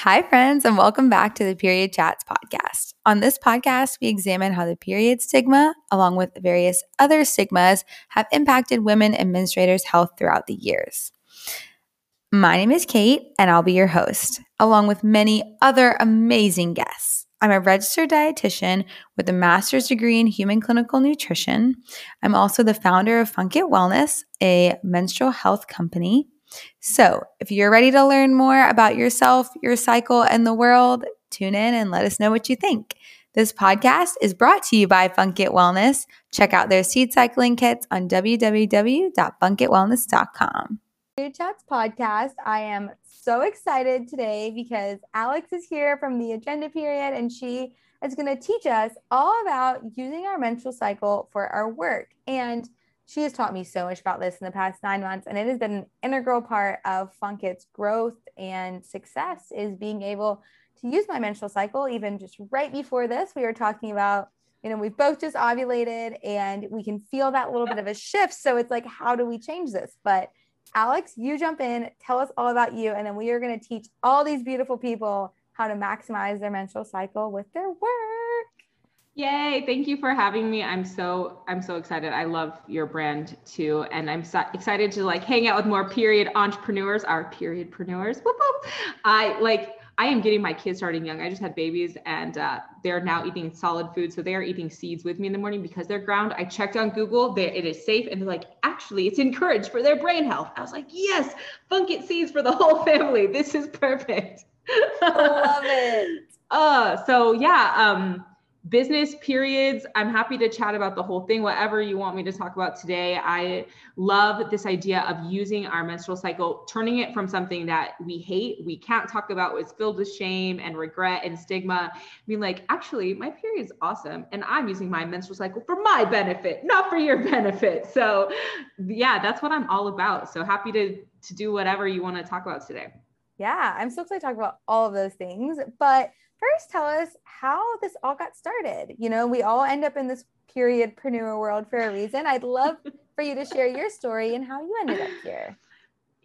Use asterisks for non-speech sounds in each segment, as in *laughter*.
Hi, friends, and welcome back to the Period Chats podcast. On this podcast, we examine how the period stigma, along with various other stigmas, have impacted women administrators' health throughout the years. My name is Kate, and I'll be your host, along with many other amazing guests. I'm a registered dietitian with a master's degree in human clinical nutrition. I'm also the founder of Funk It Wellness, a menstrual health company so, if you're ready to learn more about yourself, your cycle, and the world, tune in and let us know what you think. This podcast is brought to you by Funk It Wellness. Check out their seed cycling kits on www.funkitwellness.com. Chats podcast. I am so excited today because Alex is here from the agenda period and she is going to teach us all about using our menstrual cycle for our work. And she has taught me so much about this in the past nine months and it has been an integral part of funkit's growth and success is being able to use my menstrual cycle. Even just right before this we were talking about you know we've both just ovulated and we can feel that little bit of a shift. So it's like how do we change this? But alex you jump in tell us all about you and then we are going to teach all these beautiful people how to maximize their menstrual cycle with their work Yay, thank you for having me. I'm so I'm so excited. I love your brand too and I'm so excited to like hang out with more period entrepreneurs, our periodpreneurs. Whoop, whoop. I like I am getting my kids starting young. I just had babies and uh, they're now eating solid food. So they are eating seeds with me in the morning because they're ground. I checked on Google, they, it is safe. And they're like, actually, it's encouraged for their brain health. I was like, yes, Funk It seeds for the whole family. This is perfect. I *laughs* love it. uh, so yeah, um, business periods i'm happy to chat about the whole thing whatever you want me to talk about today. I love this idea of using our menstrual cycle turning it from something that we hate we can't talk about it's filled with shame and regret and stigma being like actually my period's awesome and i'm using my menstrual cycle for my benefit not for your benefit. So yeah that's what i'm all about. So happy to to do whatever you want to talk about today yeah i'm so excited to talk about all of those things but first tell us how this all got started. You know, we all end up in this periodpreneur world for a reason. I'd love *laughs* for you to share your story and how you ended up here.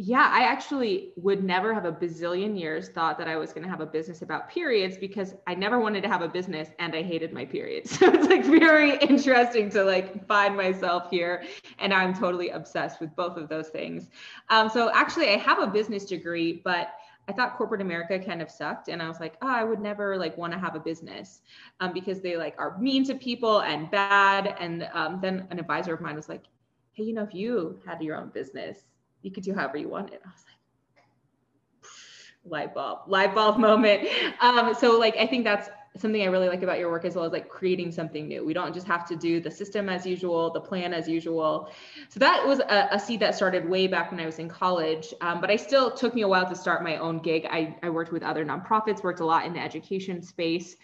Yeah, I actually would never have a bazillion years thought that I was going to have a business about periods because I never wanted to have a business and I hated my periods. *laughs* So it's like very interesting to like find myself here and I'm totally obsessed with both of those things. Um, so actually I have a business degree, but I thought corporate America kind of sucked. And I was like, oh, I would never like want to have a business um, because they like are mean to people and bad. And um, then an advisor of mine was like, hey, you know, if you had your own business, you could do however you wanted. I was like, light bulb, light bulb *laughs* moment. Um, so like, I think that's something I really like about your work as well as like creating something new. We don't just have to do the system as usual, the plan as usual. So that was a, a seed that started way back when I was in college. Um, but I still took me a while to start my own gig. I, I worked with other nonprofits, worked a lot in the education space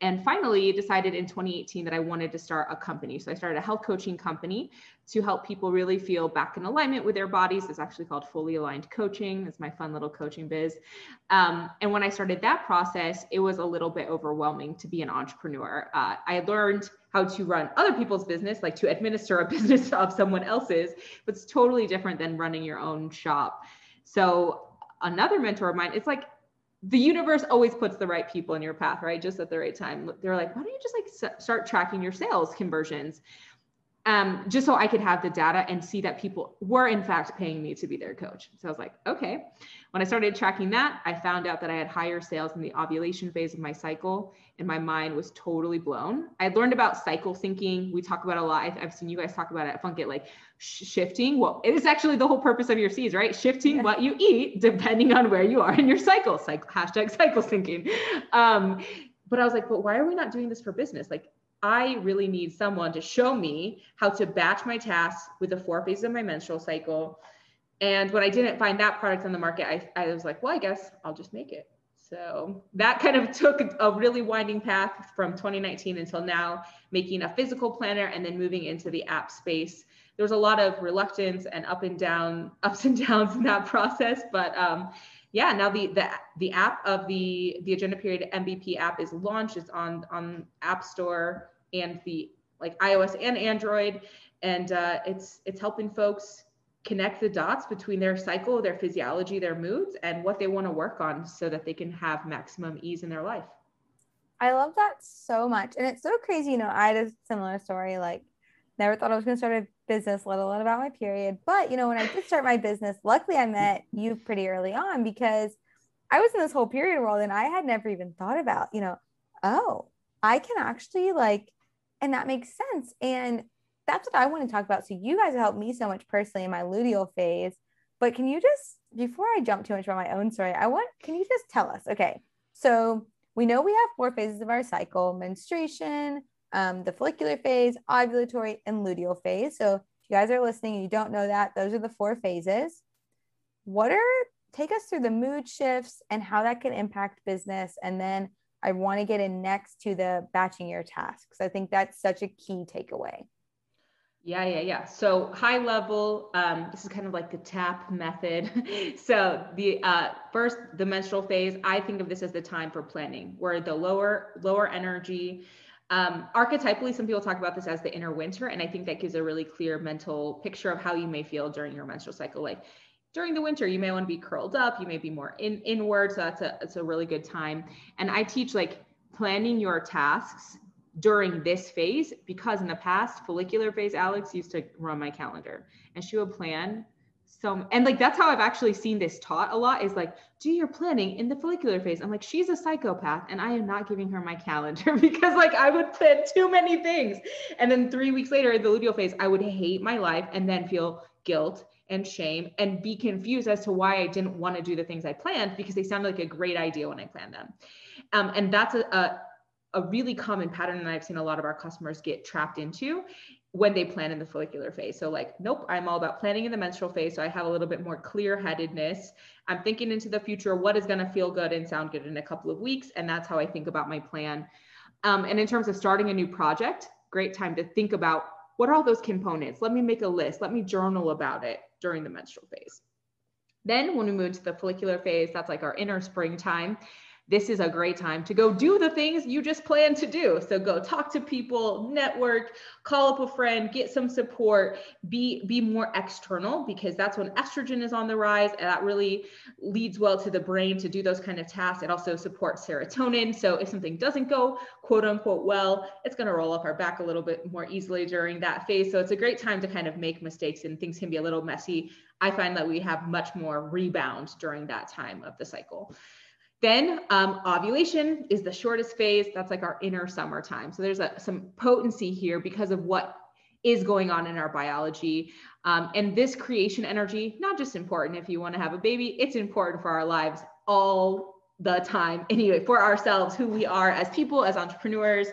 and finally decided in 2018 that I wanted to start a company. So I started a health coaching company to help people really feel back in alignment with their bodies. It's actually called Fully Aligned Coaching. It's my fun little coaching biz. Um, and when I started that process, it was a little bit overwhelming to be an entrepreneur. Uh, I learned how to run other people's business, like to administer a *laughs* business of someone else's, but it's totally different than running your own shop. So another mentor of mine, it's like the universe always puts the right people in your path, right? Just at the right time. They're like, why don't you just like start tracking your sales conversions? Um, just so I could have the data and see that people were in fact paying me to be their coach. So I was like, okay. When I started tracking that, I found out that I had higher sales in the ovulation phase of my cycle, and my mind was totally blown. I learned about cycle thinking. We talk about a lot. I've seen you guys talk about it at Funk It, like shifting. Well, it is actually the whole purpose of your seeds, right? Shifting yeah. what you eat depending on where you are in your cycle. Cycle hashtag cycle thinking. Um, but I was like, but why are we not doing this for business? Like I really need someone to show me how to batch my tasks with the four phases of my menstrual cycle. And when I didn't find that product on the market, I, I was like, well, I guess I'll just make it. So that kind of *laughs* took a really winding path from 2019 until now, making a physical planner and then moving into the app space. There was a lot of reluctance and up and down, *laughs* ups and downs in that *laughs* process, but um, yeah, now the the the app of the the agenda period MVP app is launched. It's on on App Store and the like iOS and Android, and uh, it's it's helping folks connect the dots between their cycle, their physiology, their moods, and what they want to work on so that they can have maximum ease in their life. I love that so much. And it's so crazy. You know, I had a similar story. Like, never thought I was going to start a business, let alone about my period. But, you know, when I did start my business, luckily I met you pretty early on because I was in this whole period world and I had never even thought about, you know, oh, I can actually like, and that makes sense. And that's what I want to talk about. So you guys helped me so much personally in my luteal phase. But can you just, before I jump too much about my own story, I want, can you just tell us? Okay. So we know we have four phases of our cycle menstruation, um, the follicular phase, ovulatory, and luteal phase. So if you guys are listening and you don't know that, those are the four phases. What are, take us through the mood shifts and how that can impact business. And then I want to get in next to the batching your tasks. I think that's such a key takeaway. Yeah, yeah, yeah. So high level, um, this is kind of like the TAP method. *laughs* so the uh, first, the menstrual phase, I think of this as the time for planning, where the lower lower energy. Um, archetypally, some people talk about this as the inner winter, and I think that gives a really clear mental picture of how you may feel during your menstrual cycle. Like during the winter, you may want to be curled up, you may be more in inward, so that's a it's a really good time. And I teach like planning your tasks during this phase because in the past follicular phase alex used to run my calendar and she would plan so and like that's how i've actually seen this taught a lot is like do your planning in the follicular phase. I'm like she's a psychopath and i am not giving her my calendar *laughs* because like i would plan too many things. And then three weeks later in the luteal phase i would hate my life and then feel guilt and shame and be confused as to why i didn't want to do the things i planned because they sounded like a great idea when i planned them. Um, and that's a, a a really common pattern that I've seen a lot of our customers get trapped into when they plan in the follicular phase. So like, nope, I'm all about planning in the menstrual phase. So I have a little bit more clear headedness. I'm thinking into the future, what is going to feel good and sound good in a couple of weeks. And that's how I think about my plan. Um, and in terms of starting a new project, great time to think about what are all those components? Let me make a list. Let me journal about it during the menstrual phase. Then when we move to the follicular phase, that's like our inner springtime this is a great time to go do the things you just planned to do. So go talk to people, network, call up a friend, get some support, be be more external because that's when estrogen is on the rise and that really leads well to the brain to do those kind of tasks. It also supports serotonin. So if something doesn't go quote unquote well, it's going to roll up our back a little bit more easily during that phase. So it's a great time to kind of make mistakes and things can be a little messy. I find that we have much more rebound during that time of the cycle. Then um, ovulation is the shortest phase. That's like our inner summertime. So there's a, some potency here because of what is going on in our biology. Um, and this creation energy, not just important if you want to have a baby, it's important for our lives all the time *laughs* anyway, for ourselves, who we are as people, as entrepreneurs.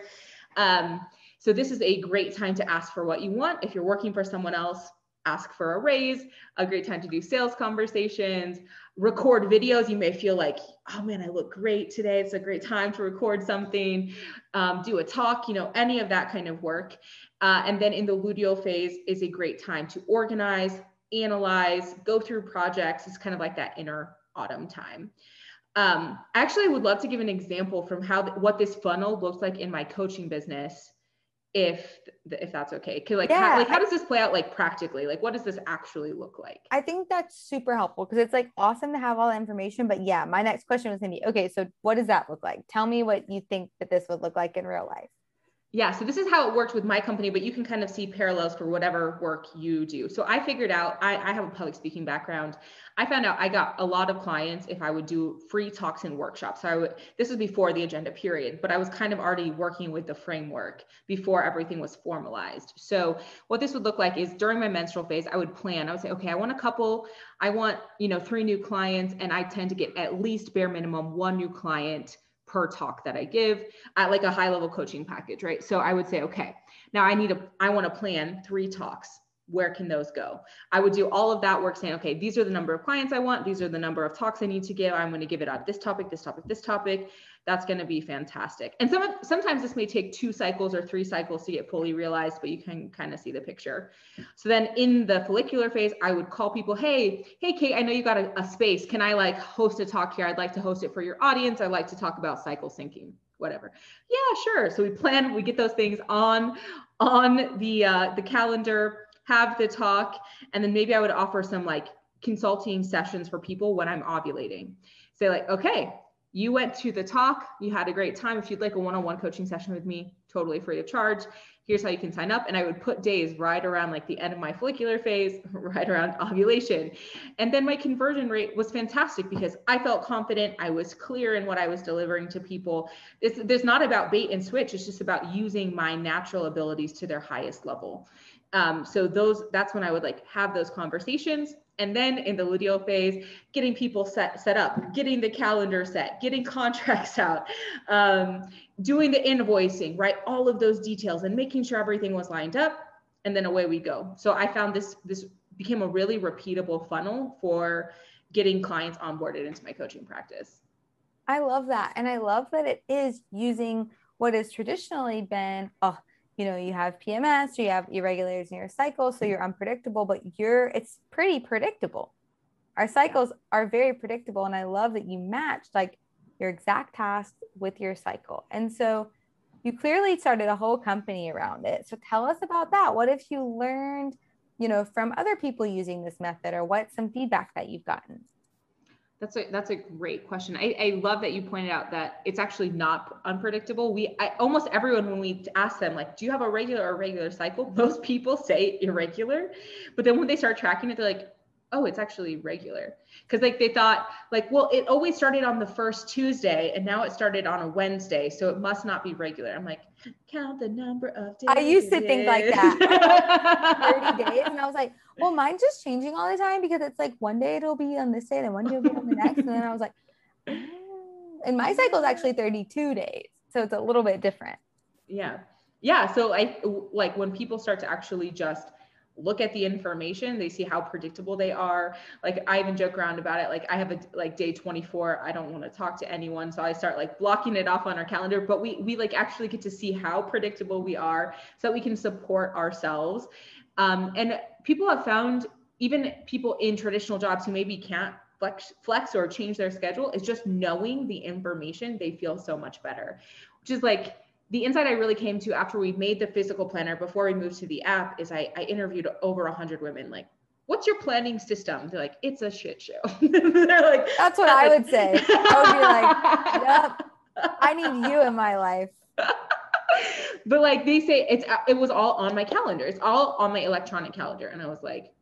Um, so this is a great time to ask for what you want. If you're working for someone else, ask for a raise, a great time to do sales conversations, record videos. You may feel like, oh man, I look great today. It's a great time to record something, um, do a talk, you know, any of that kind of work. Uh, and then in the luteal phase is a great time to organize, analyze, go through projects. It's kind of like that inner autumn time. Um, actually, I would love to give an example from how what this funnel looks like in my coaching business if if that's okay. Cause like, yeah, how, like how does this play out like practically? Like what does this actually look like? I think that's super helpful because it's like awesome to have all the information but yeah my next question was gonna be okay so what does that look like? Tell me what you think that this would look like in real life yeah, so this is how it worked with my company, but you can kind of see parallels for whatever work you do. So I figured out, I, I, have a public speaking background. I found out I got a lot of clients if I would do free talks and workshops. So I would, this was before the agenda period, but I was kind of already working with the framework before everything was formalized. So what this would look like is during my menstrual phase, I would plan, I would say, okay, I want a couple, I want, you know, three new clients, and I tend to get at least bare minimum one new client per talk that I give at like a high level coaching package, right? So I would say, okay, now I need a, I want to plan three talks. Where can those go? I would do all of that work saying, okay, these are the number of clients I want. These are the number of talks I need to give. I'm going to give it on this topic, this topic, this topic that's going to be fantastic. And some, sometimes this may take two cycles or three cycles to get fully realized, but you can kind of see the picture. So then in the follicular phase, I would call people, hey, hey, Kate, I know you got a, a space. Can I like host a talk here? I'd like to host it for your audience. I'd like to talk about cycle syncing, whatever. Yeah, sure. So we plan, we get those things on, on the, uh, the calendar have the talk, and then maybe I would offer some like consulting sessions for people when I'm ovulating. Say like, okay, you went to the talk, you had a great time. If you'd like a one-on-one coaching session with me, totally free of charge. Here's how you can sign up. And I would put days right around like the end of my follicular phase, *laughs* right around ovulation. And then my conversion rate was fantastic because I felt confident. I was clear in what I was delivering to people. It's, there's not about bait and switch. It's just about using my natural abilities to their highest level. Um, so those, that's when I would like have those conversations and then in the luteal phase, getting people set, set up, getting the calendar set, getting *laughs* contracts out, um, doing the invoicing, right? All of those details and making sure everything was lined up. And then away we go. So I found this, this became a really repeatable funnel for getting clients onboarded into my coaching practice. I love that. And I love that it is using what has traditionally been, oh, you know you have pms or you have irregularities in your cycle so you're unpredictable but you're it's pretty predictable. Our cycles are very predictable and i love that you matched like your exact tasks with your cycle. And so you clearly started a whole company around it. So tell us about that. What if you learned you know from other people using this method or what some feedback that you've gotten that's a that's a great question. I, I love that you pointed out that it's actually not unpredictable. We I, almost everyone when we ask them like, do you have a regular or irregular cycle? *laughs* Most people say irregular, but then when they start tracking it, they're like, oh, it's actually regular. Because like they thought, like, well, it always started on the first Tuesday and now it started on a Wednesday. So it must not be regular. I'm like, count the number of days. I used to think like that. *laughs* 30 days. And I was like, well, mine's just changing all the time because it's like one day it'll be on this day, then one day it'll be on the next. And then I was like, oh. and my cycle is actually 32 days. So it's a little bit different. Yeah. Yeah. So I like when people start to actually just look at the information they see how predictable they are. Like i even joke around about it like i have a like day 24 i don't want to talk to anyone so i start like blocking it off on our calendar but we we like actually get to see how predictable we are so that we can support ourselves. Um, and people have found even people in traditional jobs who maybe can't flex flex or change their schedule is just knowing the information they feel so much better which is like the insight I really came to after we made the physical planner before we moved to the app is I, I interviewed over 100 women like what's your planning system? They're like it's a shit show. *laughs* They're like that's what i would say. I would be like yep i need you in my life. *laughs* But like they say it's it was all on my calendar. It's all on my electronic calendar. And i was like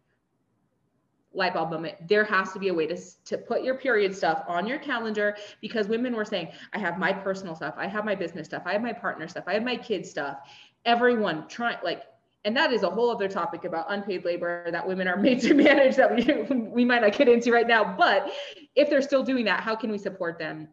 light bulb moment. There has to be a way to, to put your period stuff on your calendar because women were saying, I have my personal stuff, I have my business stuff, I have my partner stuff, I have my kids stuff. Everyone trying like, and that is a whole other topic about unpaid labor that women are *laughs* made to manage that we, *laughs* we might not get into right now. But if they're still doing that, how can we support them?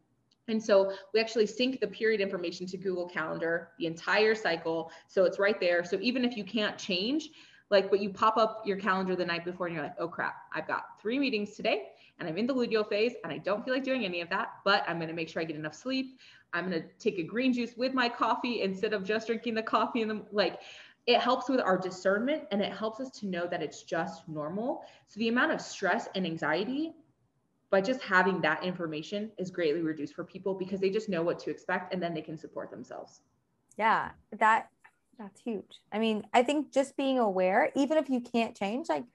And so we actually sync the period information to Google Calendar, the entire cycle. So it's right there. So even if you can't change, like but you pop up your calendar the night before and you're like oh crap i've got three meetings today and i'm in the luteal phase and i don't feel like doing any of that but i'm going to make sure i get enough sleep. I'm going to take a green juice with my coffee instead of just drinking the coffee and the like it helps with our discernment and it helps us to know that it's just normal. So the amount of stress and anxiety by just having that information is greatly reduced for people because they just know what to expect and then they can support themselves. Yeah that that's huge. I mean, I think just being aware, even if you can't change, like,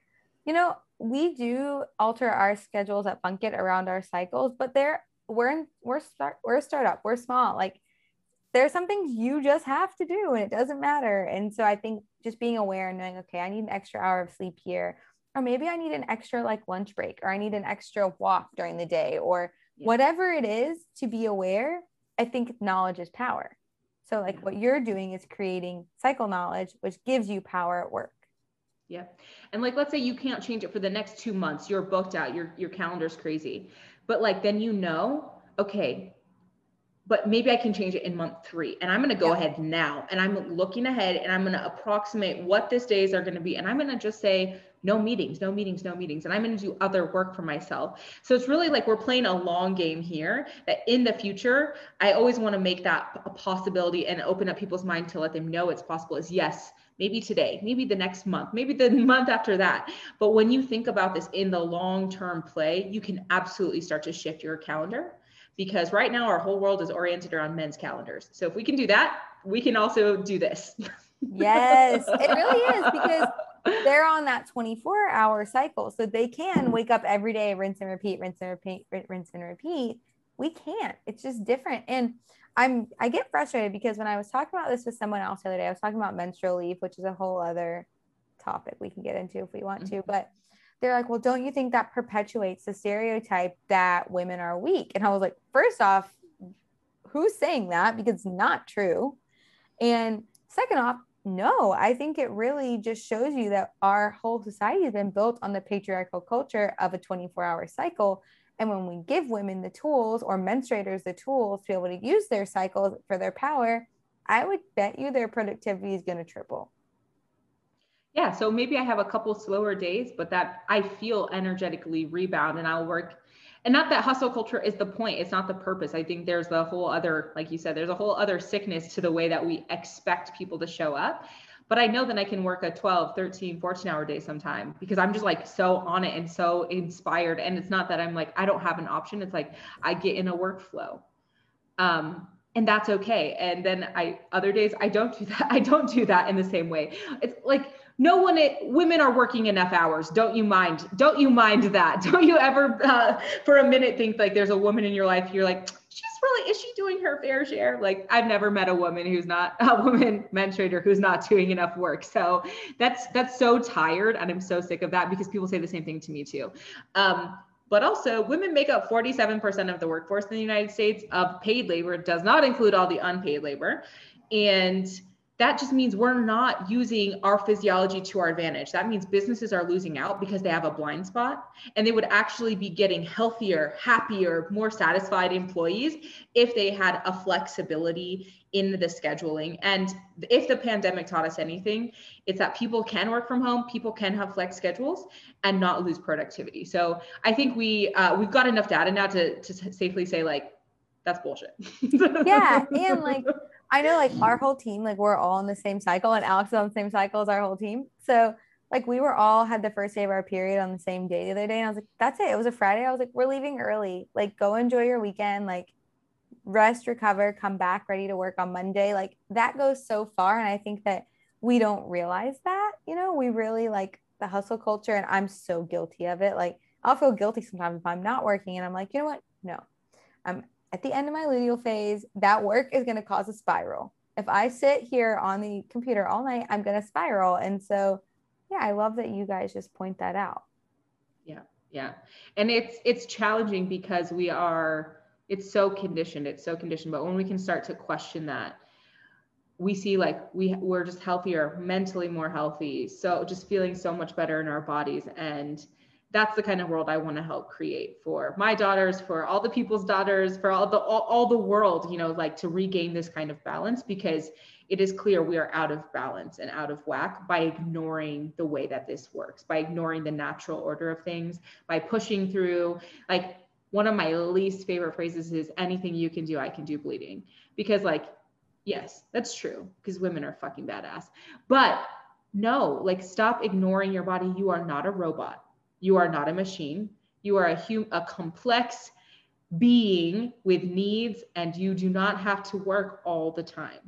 you know, we do alter our schedules at Funkit around our cycles, but there we're in, we're start we're a startup, we're small. Like there's some things you just have to do and it doesn't matter. And so I think just being aware and knowing, okay, I need an extra hour of sleep here, or maybe I need an extra like lunch break, or I need an extra walk during the day, or yeah. whatever it is to be aware. I think knowledge is power. So, like what you're doing is creating cycle knowledge, which gives you power at work. Yeah. And like, let's say you can't change it for the next two months, you're booked out, your, your calendar's crazy. But like, then you know, okay, but maybe I can change it in month three. And I'm going to go yeah. ahead now and I'm looking ahead and I'm going to approximate what this days are going to be. And I'm going to just say, no meetings, no meetings, no meetings. And I'm going to do other work for myself. So it's really like we're playing a long game here that in the future, I always want to make that a possibility and open up people's mind to let them know it's possible is yes, maybe today, maybe the next month, maybe the *laughs* month after that. But when you think about this in the long term play, you can absolutely start to shift your calendar because right now our whole world is oriented around men's calendars. So if we can do that, we can also do this. *laughs* yes, it really is because they're on that 24 hour cycle. So they can wake up every day, rinse and repeat, rinse and repeat, rinse and repeat. We can't. It's just different. And I'm I get frustrated because when I was talking about this with someone else the other day, I was talking about menstrual leave, which is a whole other topic we can get into if we want mm-hmm. to. But they're like, well, don't you think that perpetuates the stereotype that women are weak? And I was like, first off, who's saying that? Because it's not true. And second off, no, I think it really just shows you that our whole society has been built on the patriarchal culture of a 24 hour cycle. And when we give women the tools or menstruators the tools to be able to use their cycles for their power, I would bet you their productivity is going to triple. Yeah. So maybe I have a couple slower days, but that I feel energetically rebound and I'll work and not that hustle culture is the point it's not the purpose. I think there's the whole other like you said there's a whole other sickness to the way that we expect people to show up. But i know that i can work a 12 13 14 hour day sometime because i'm just like so on it and so inspired. And it's not that i'm like i don't have an option. It's like i get in a workflow. Um and that's okay. And then i other days i don't do that. *laughs* I don't do that in the same way. It's like no one women are working enough hours. Don't you mind? Don't you mind that? *laughs* Don't you ever uh, for a minute think like there's a woman in your life you're like she's really is she doing her fair share? Like i've never met a woman who's not *laughs* a woman menstruator who's not doing enough work. So that's that's so tired and i'm so sick of that because people say the same thing to me too. Um, but also women make up 47% of the workforce in the united states of paid labor does not include all the unpaid labor. And that just means we're not using our physiology to our advantage. That means businesses are losing out because they have a blind spot and they would actually be getting healthier, happier, more satisfied employees if they had a flexibility in the scheduling. And if the pandemic taught us anything, it's that people can work from home, people can have flex schedules and not lose productivity. So I think we uh, we've got enough data now to, to safely say like that's bullshit. *laughs* yeah, and like I know like our whole team, like we're all in the same cycle, and Alex is on the same cycle as our whole team. So like we were all had the first day of our period on the same day the other day, and I was like, that's it. It was a Friday. I was like, we're leaving early. Like go enjoy your weekend. Like rest, recover, come back ready to work on Monday. Like that goes so far, and I think that we don't realize that. You know, we really like the hustle culture, and I'm so guilty of it. Like I'll feel guilty sometimes if I'm not working, and I'm like, you know what? No, I'm at the end of my luteal phase, that work is going to cause a spiral. If I sit here on the computer all night, I'm going to spiral. And so, yeah, I love that you guys just point that out. Yeah. Yeah. And it's it's challenging because we are it's so conditioned. It's so conditioned, but when we can start to question that, we see like we we're just healthier, mentally more healthy. So just feeling so much better in our bodies and that's the kind of world I want to help create for my daughters, for all the people's daughters, for all the all, all, the world, you know, like to regain this kind of balance because it is clear we are out of balance and out of whack by ignoring the way that this works, by ignoring the natural order of things, by pushing through like one of my least favorite phrases is anything you can do, I can do bleeding. Because like, yes, that's true because women are fucking badass. But no, like stop ignoring your body. You are not a robot you are not a machine. You are a hum- a complex being with needs and you do not have to work all the time.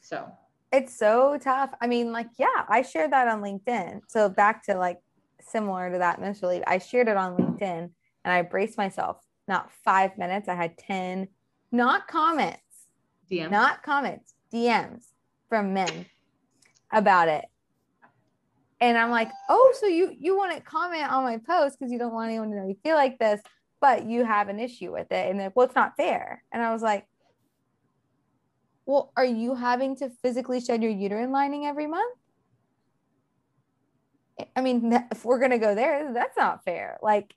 So, it's so tough. I mean, like, yeah, I shared that on LinkedIn. So, back to like similar to that initially, I shared it on LinkedIn and I braced myself. Not five minutes, I had 10, not comments, DMs, not comments, DMs from men about it and i'm like oh so you you want to comment on my post because you don't want anyone to know you feel like this but you have an issue with it. And like well it's not fair. And i was like well are you having to physically shed your uterine lining every month? I mean *laughs* if we're to go there that's not fair. Like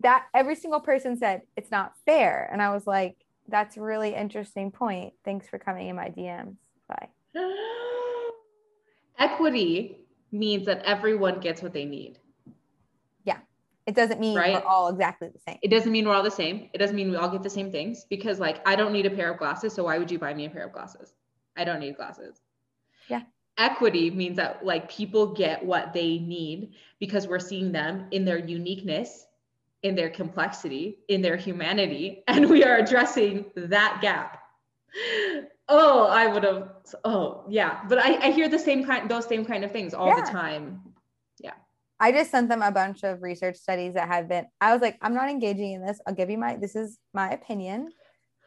that every single person said it's not fair. And i was like that's a really interesting point. Thanks for coming in my dms bye. *gasps* Equity means that everyone gets what they need. Yeah. It doesn't mean right? we're all exactly the same. It doesn't mean we're all the same. It doesn't mean we all get the same things because like I don't need a pair of glasses, so why would you buy me a pair of glasses? I don't need glasses. Yeah. Equity means that like people get what they need because we're seeing them in their uniqueness, in their complexity, in their humanity, *laughs* and we are addressing that gap oh, I would have. Oh, yeah. But I, I hear the same kind, those same kind of things all yeah. the time. Yeah i just sent them a bunch of research studies that had been, I was like, I'm not engaging in this. I'll give you my, this is my opinion.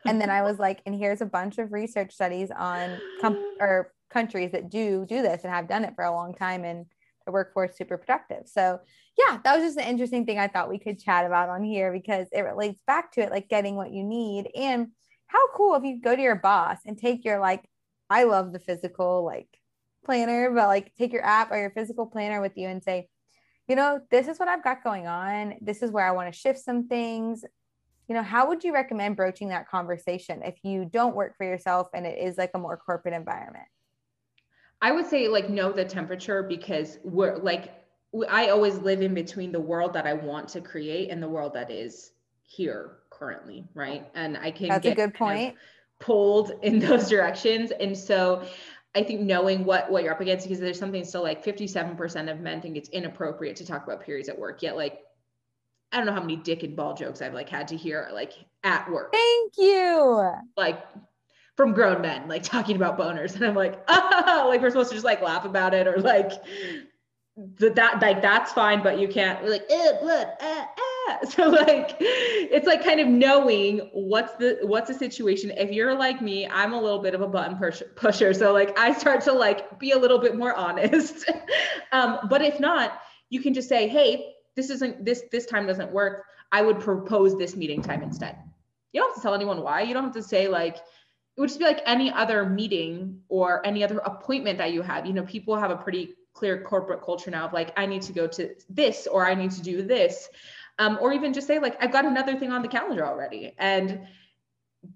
And then I was like, and here's a bunch of research studies on com- or countries that do do this and have done it for a long time and the workforce super productive. So yeah, that was just an interesting thing I thought we could chat about on here because it relates back to it, like getting what you need. And how cool if you go to your boss and take your like, I love the physical like planner, but like take your app or your physical planner with you and say, you know, this is what I've got going on. This is where I want to shift some things. You know, how would you recommend broaching that conversation if you don't work for yourself and it is like a more corporate environment? I would say like know the temperature because we're like I always live in between the world that I want to create and the world that is here currently, right? And I can That's a good point. pulled *laughs* in those directions. And so I think knowing what what you're up against because there's something still like 57% of men think it's inappropriate to talk about periods at work. Yet like I don't know how many dick and ball jokes I've like had to hear like at work. Thank you. Like from grown men, like talking about boners. And I'm like, ah, *laughs* like we're supposed to just like laugh about it or like that, that like that's fine, but you can't we're like, eh, blood, ah, *laughs* So like it's like kind of knowing what's the what's the situation. If you're like me, I'm a little bit of a button push, pusher. So like I start to like be a little bit more honest. *laughs* um, but if not, you can just say, hey, this isn't this this time doesn't work. I would propose this meeting time instead. You don't have to tell anyone why. You don't have to say like it would just be like any other meeting or any other appointment that you have. You know, people have a pretty clear corporate culture now of like, I need to go to this or I need to do this. Um, or even just say, like, I've got another thing on the calendar already and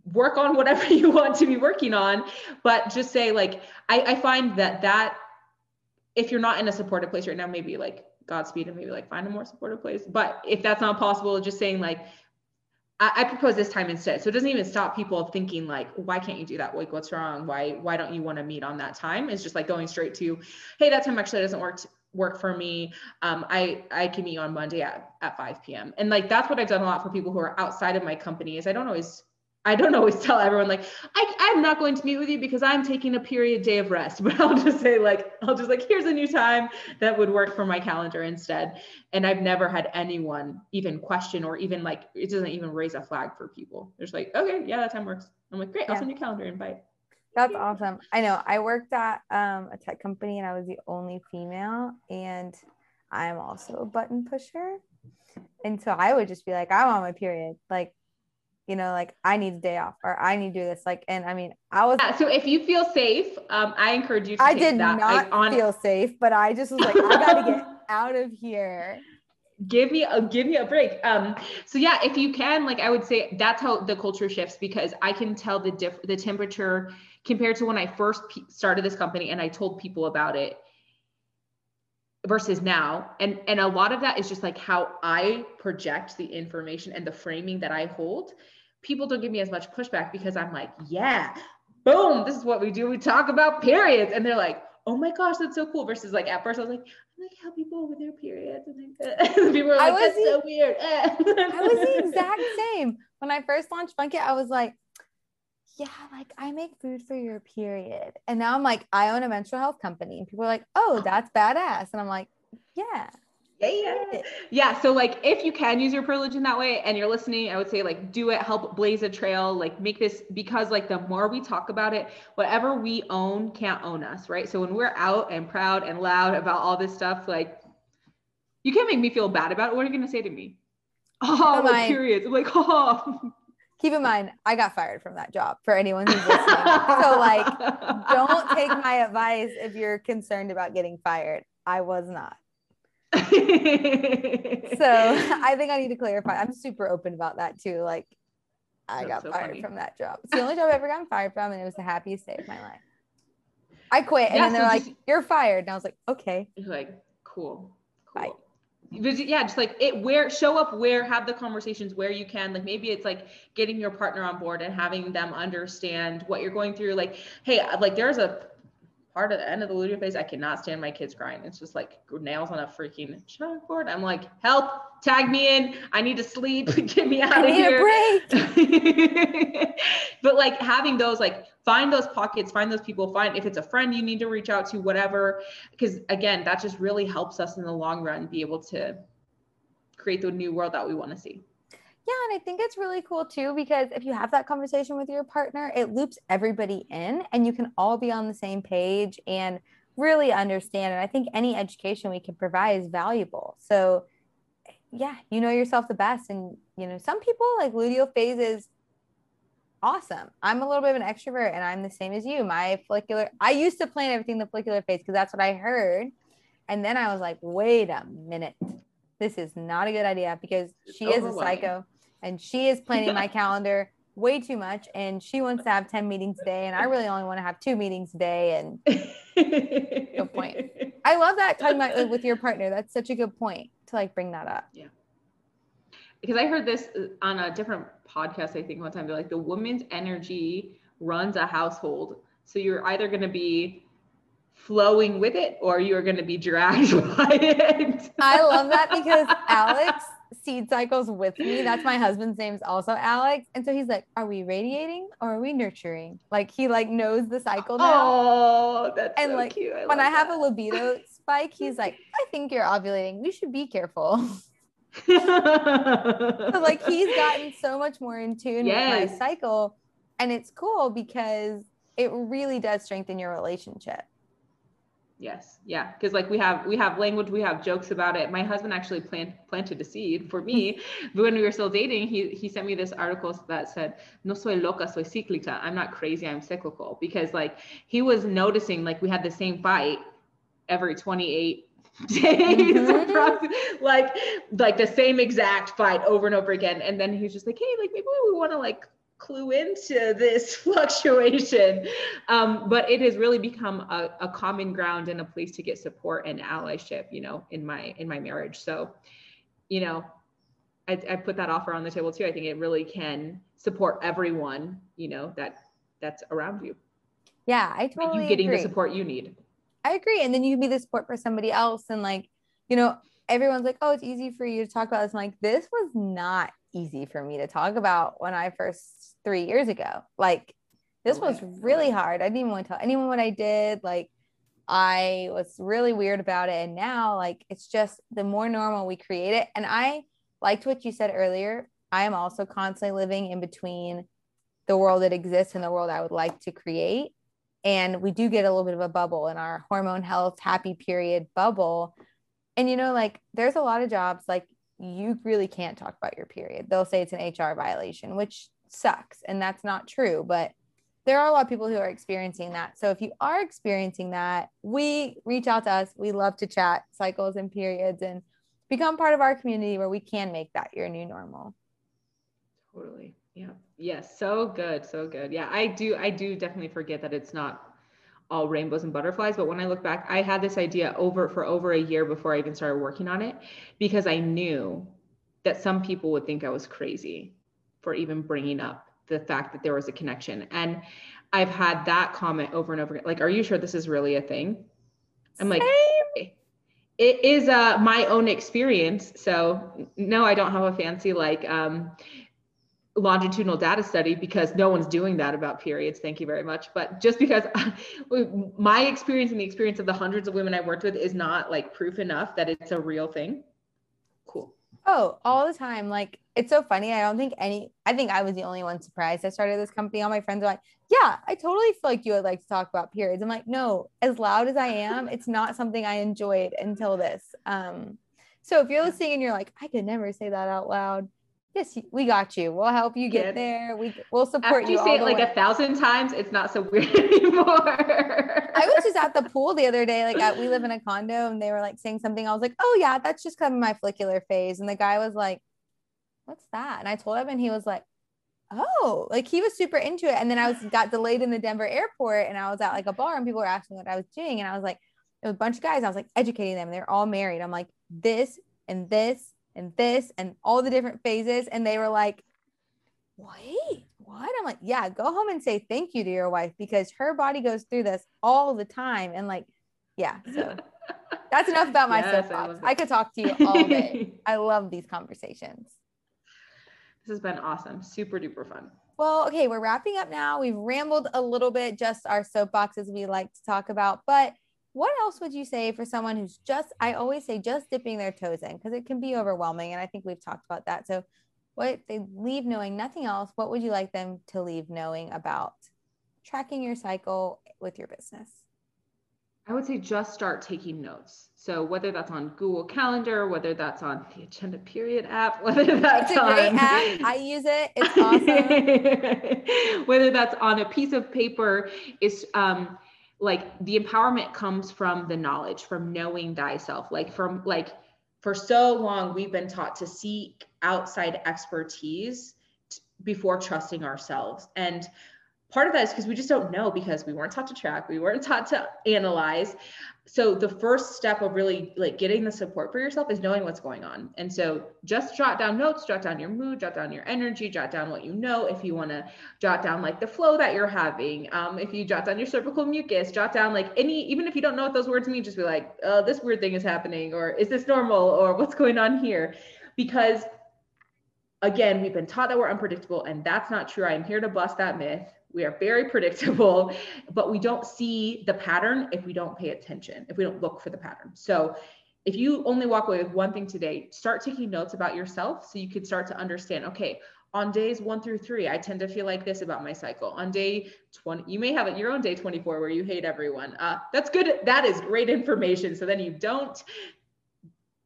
work on whatever *laughs* you want to be working on. But just say, like, I, I find that that if you're not in a supportive place right now, maybe like Godspeed and maybe like find a more supportive place. But if that's not possible, just saying like, I, I propose this time instead. So it doesn't even stop people thinking like, why can't you do that? Like, what's wrong? Why why don't you want to meet on that time? It's just like going straight to, hey, that time actually doesn't work work for me. Um, I I can meet you on Monday at, at 5 p.m. And like that's what I've done a lot for people who are outside of my company is I don't always I don't *laughs* always tell everyone like I, I'm not going to meet with you because I'm taking a period day of rest, *laughs* but I'll just say like I'll just like here's a new time that would work for my calendar instead. And I've never had anyone even question or even like it doesn't even raise a flag for people. They're just like okay yeah that time works. I'm like great I'll send you a calendar invite. That's awesome. I know I worked at um, a tech company and I was the only female and I'm also a button pusher. And so I would just be like, I'm on my period. Like you know, like I need a day off or I need to do this. Like, and I mean, I was. Yeah, so if you feel safe, um, I encourage you. I did that. not like, on- feel safe, but I just was like, I got to get *laughs* out of here. Give me a give me a break. Um, so yeah, if you can, like I would say, that's how the culture shifts because I can tell the diff the temperature compared to when I first started this company and I told people about it versus now and and a lot of that is just like how i project the information and the framing that i hold people don't give me as much pushback because I'm like, yeah, boom, this is what we do. We talk about periods. And they're like, oh my gosh, that's so cool. Versus like at first I was like, I'm like how people with their periods. And *laughs* people were like, that's the, so weird. *laughs* I was the *laughs* exact same. When I first launched Funk It, I was like, yeah, like I make food for your period. And now I'm like, I own a menstrual health company. And people are like, oh, oh. that's badass. And I'm like, yeah yeah yeah so like if you can use your privilege in that way and you're listening i would say like do it help blaze a trail like make this because like the more we talk about it whatever we own can't own us right? So when we're out and proud and loud about all this stuff like you can't make me feel bad about it. What are you going to say to me? Oh like periods i'm like *laughs* oh. Keep in mind i got fired from that job for anyone who's listening. So like *laughs* don't take my advice if you're concerned about getting fired. I was not so *laughs* I think I need to clarify. I'm super open about that too. Like I That's got so fired funny. from that job. It's the only job I ever gotten fired from, and it was the happiest day of my life. I quit, and yeah, then they're so like, just, "You're fired," and I was like, "Okay." Like, cool. cool. Bye. yeah just like it where show up where have the conversations where you can like maybe it's like getting your partner on board and having them understand what you're going through like hey like there's a part of the end of the luteal phase, I cannot stand my kids crying. It's just like nails on a freaking chalkboard. I'm like, help, tag me in. I need to sleep. *laughs* Get me out of here. *laughs* but like having those, like find those pockets, find those people, find if it's a friend you need to reach out to, whatever. Because again, that just really helps us in the long run be able to create the new world that we want to see. Yeah, and I think it's really cool too because if you have that conversation with your partner, it loops everybody in and you can all be on the same page and really understand. And I think any education we can provide is valuable. So, yeah, you know yourself the best. And, you know, some people like luteal phases awesome. I'm a little bit of an extrovert and I'm the same as you. My follicular, I used to plan everything the follicular phase because that's what I heard. And then I was like, wait a minute. This is not a good idea because she is a psycho and she is planning my *laughs* calendar way too much and she wants to have 10 meetings a day and i really only want to have two meetings a day and *laughs* no point. I love that talking about with your partner. That's such a good point to like bring that up. Yeah. Because i heard this uh, on a different podcast i think one time they're like the woman's energy runs a household. So you're either going to be flowing with it or you're going to be dragged *laughs* by it i love that because alex seed cycles with me. That's my husband's name is also Alex. And so he's like, are we radiating or are we nurturing? Like he like knows the cycle now. Oh, that's and so like cute. I when I that. have a libido spike, he's like, I think you're ovulating. We should be careful. *laughs* so like he's gotten so much more in tune yes. with my cycle. And it's cool because it really does strengthen your relationship. Yes. Yeah. Cause like we have, we have language, we have jokes about it. My husband actually plant, planted a seed for me. *laughs* but when we were still dating, he, he sent me this article that said, no soy loca, soy cíclica. I'm not crazy. I'm cyclical because like he was noticing like we had the same fight every 28 *laughs* days mm-hmm. like like the same exact fight over and over again and then he was just like hey like maybe we want to like clue into this *laughs* fluctuation. Um, but it has really become a, a, common ground and a place to get support and allyship, you know, in my in my marriage. So, you know, I, I put that offer on the table too. I think it really can support everyone, you know, that that's around you. Yeah, I totally you getting agree. the support you need. I agree. And then you can be the support for somebody else. And like, you know, everyone's like, oh, it's easy for you to talk about this. I'm like, this was not easy for me to talk about when I first three years ago. Like this oh, was really hard. I didn't even want to tell anyone what I did. Like I was really weird about it. And now like it's just the more normal we create it. And I liked what you said earlier. I am also constantly living in between the world that exists and the world I would like to create. And we do get a little bit of a bubble in our hormone health happy period bubble. And you know, like there's a lot of jobs like you really can't talk about your period. They'll say it's an HR violation, which sucks. And that's not true. But there are a lot of people who are experiencing that. So if you are experiencing that, we reach out to us. We love to chat cycles and periods and become part of our community where we can make that your new normal. Totally. Yeah. Yes. So good. So good. Yeah. I do. I do definitely forget that it's not all rainbows and butterflies but when i look back i had this idea over for over a year before i even started working on it because i knew that some people would think i was crazy for even bringing up the fact that there was a connection. And i've had that comment over and over again. Like are you sure this is really a thing? I'm like it is uh, my own experience so no i don't have a fancy like um, longitudinal data study because no one's doing that about periods. Thank you very much. But just because *laughs* my experience and the experience of the hundreds of women I've worked with is not like proof enough that it's a real thing. Cool. Oh, all the time. Like it's so funny. I don't think any, I think I was the only one surprised. I started this company. All my friends are like, yeah, I totally feel like you would like to talk about periods. I'm like, no, as loud as I am, it's not something I enjoyed until this. Um, so if you're listening and you're like, I could never say that out loud, yes, we got you. We'll help you get there. We we'll support After you. You say it like way. a thousand times, it's not so *laughs* weird anymore. I was just at the pool the other day. Like at, we live in a condo, and they were like saying something. I was like, "Oh yeah, that's just kind of my follicular phase." And the guy was like, "What's that?" And I told him, and he was like, "Oh, like he was super into it." And then I was got delayed in the Denver airport, and I was at like a bar, and people were asking what I was doing, and I was like, "It was a bunch of guys." I was like educating them. They're all married. I'm like, "This and this and this and all the different phases. And they were like, wait, what? I'm like, yeah, go home and say thank you to your wife because her body goes through this all the time. And like, yeah. So *laughs* that's enough about my yes, soapbox. I, I could talk to you all day. *laughs* I love these conversations. This has been awesome. Super duper fun. Well, okay, we're wrapping up now. We've rambled a little bit, just our soapboxes we like to talk about. But what else would you say for someone who's just, I always say, just dipping their toes in because it can be overwhelming. And I think we've talked about that. So, what they leave knowing nothing else, what would you like them to leave knowing about tracking your cycle with your business? I would say just start taking notes. So whether that's on Google Calendar, whether that's on the Agenda Period app, *laughs* whether that's it's a great on, app. *laughs* I use it. It's awesome. *laughs* whether that's on a piece of paper, is um, like the empowerment comes from the knowledge, from knowing thyself. Like from like for so long, we've been taught to seek outside expertise before trusting ourselves. And part of that is because we just don't know because we weren't taught to track we weren't taught to analyze. So the first step of really like getting the support for yourself is knowing what's going on. And so just jot down notes jot down your mood jot down your energy jot down what you know. If you want to jot down like the flow that you're having um, if you jot down your cervical mucus jot down like any even if you don't know what those words mean just be like oh this weird thing is happening or is this normal? or what's going on here? Because again we've been taught that we're unpredictable and that's not true. I'm here to bust that myth we are very *laughs* predictable, but we don't see the pattern if we don't pay attention, if we don't look for the pattern. So if you only walk away with one thing today, start taking notes about yourself so you could start to understand, okay, on days one through three, I tend to feel like this about my cycle. On day 20, you may have it your own day 24 where you hate everyone. Uh, that's good. That is great information. So then you don't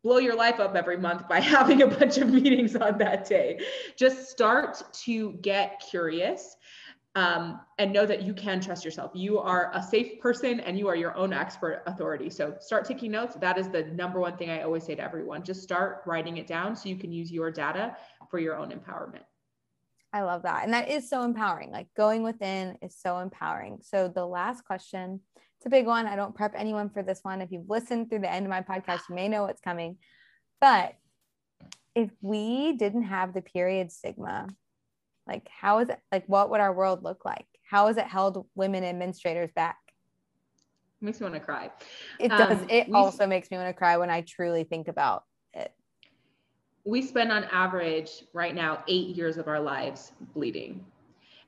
blow your life up every month by *laughs* having a bunch of meetings on that day. Just start to get curious um, and know that you can trust yourself. You are a safe person and you are your own expert authority. So start taking notes. That is the number one thing I always say to everyone. Just start writing it down so you can use your data for your own empowerment. I love that. And that is so empowering. Like going within is so empowering. So the last question, it's a big one. I don't prep anyone for this one. If you've listened through the end of my podcast, you may know what's coming. But if we didn't have the period stigma, like, how is it like what would our world look like? How has it held women and menstruators back? makes me want to cry. It does. Um, it also makes me want to cry when I truly think about it. We spend on average right now eight years of our lives bleeding.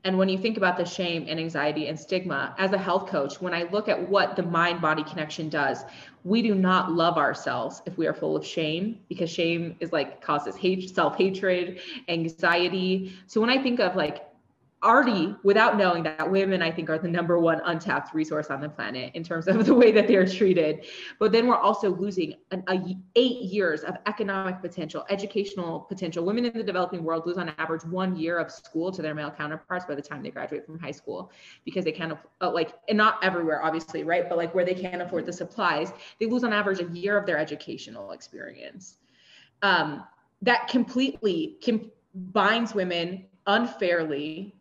And when you think about the shame and anxiety and stigma, as a health coach, when I look at what the mind body connection does, we do not love ourselves if we are full of shame because shame is like causes hate, self hatred, anxiety. So when I think of like already without knowing that women i think are the number one untapped resource on the planet in terms of *laughs* the way that they're treated. But then we're also losing an, a, eight years of economic potential educational potential. Women in the developing world lose on average one year of school to their male counterparts by the time they graduate from high school because they can't uh, like and not everywhere obviously right? But like where they can't afford the supplies they lose on average a year of their educational experience. Um, that completely combines women unfairly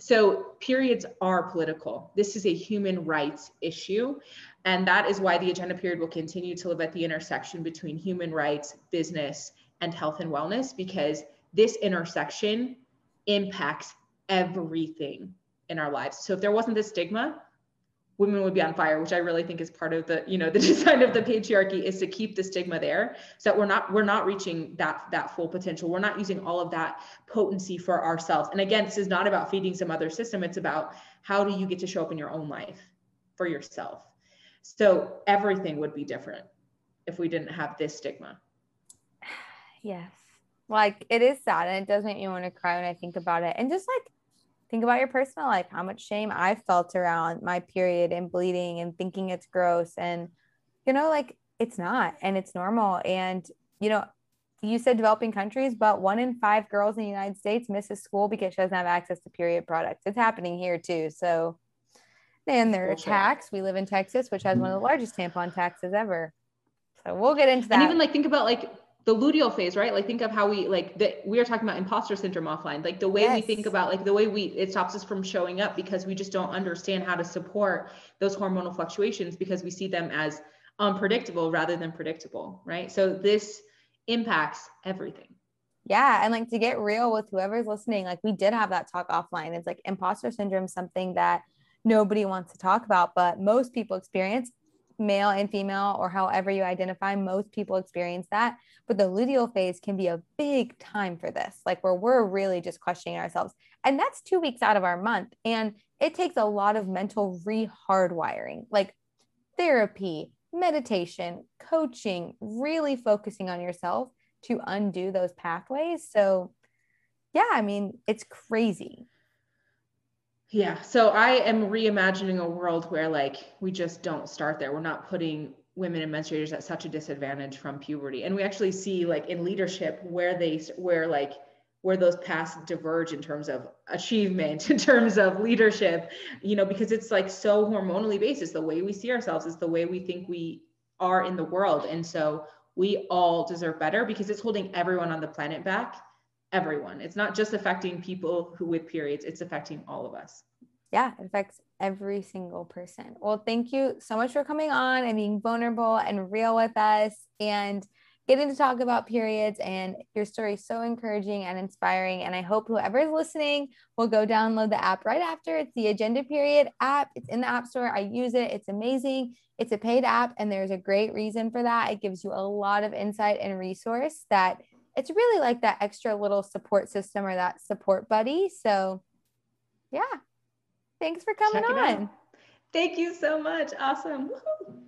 so periods are political. This is a human rights issue. And that is why the agenda period will continue to live at the intersection between human rights, business, and health and wellness, because this intersection impacts everything in our lives. So if there wasn't this stigma, women would be on fire which i really think is part of the you know the *laughs* design of the patriarchy is to keep the stigma there so that we're not we're not reaching that that full potential. We're not using all of that potency for ourselves. And again this is not about feeding some other system. It's about how do you get to show up in your own life for yourself? So everything would be different if we didn't have this stigma. *sighs* Yes. Like it is sad and it does make me want to cry when i think about it. And just like think about your personal life, how much shame I felt around my period and bleeding and thinking it's gross. And, you know, like it's not and it's normal. And, you know, you said developing countries, but one in five girls in the United States misses school because she doesn't have access to period products. It's happening here too. So, and there are tax. We live in Texas, which has one of the mm-hmm. largest tampon taxes ever. So we'll get into that. And even like think about like the luteal phase, right? Like think of how we like that we are talking about imposter syndrome offline. Like the way yes. we think about like the way we it stops us from showing up because we just don't understand how to support those hormonal fluctuations because we see them as unpredictable rather than predictable, right? So this impacts everything. Yeah. And like to get real with whoever's listening, like we did have that talk offline. It's like imposter syndrome, something that nobody wants to talk about, but most people experience male and female, or however you identify, most people experience that. But the luteal phase can be a big time for this, like where we're really just questioning ourselves. And that's two weeks out of our month. And it takes a lot of mental re-hardwiring, like therapy, meditation, coaching, really focusing on yourself to undo those pathways. So, yeah, I mean, it's crazy. Yeah. So I am reimagining a world where like we just don't start there. We're not putting women and menstruators at such a disadvantage from puberty. And we actually see like in leadership where they where like where those paths diverge in terms of achievement, *laughs* in terms of leadership, you know, because it's like so hormonally based. It's the way we see ourselves, is the way we think we are in the world. And so we all deserve better because it's holding everyone on the planet back everyone. It's not just affecting people who with periods, it's affecting all of us. Yeah, it affects every single person. Well, thank you so much for coming on and being vulnerable and real with us and getting to talk about periods and your story is so encouraging and inspiring. And i hope whoever is listening will go download the app right after. It's the agenda period app. It's in the app store. I use it. It's amazing. It's a paid app and there's a great reason for that. It gives you a lot of insight and resource that it's really like that extra little support system or that support buddy. So, yeah. Thanks for coming on. Thank you so much. Awesome. Woo-hoo.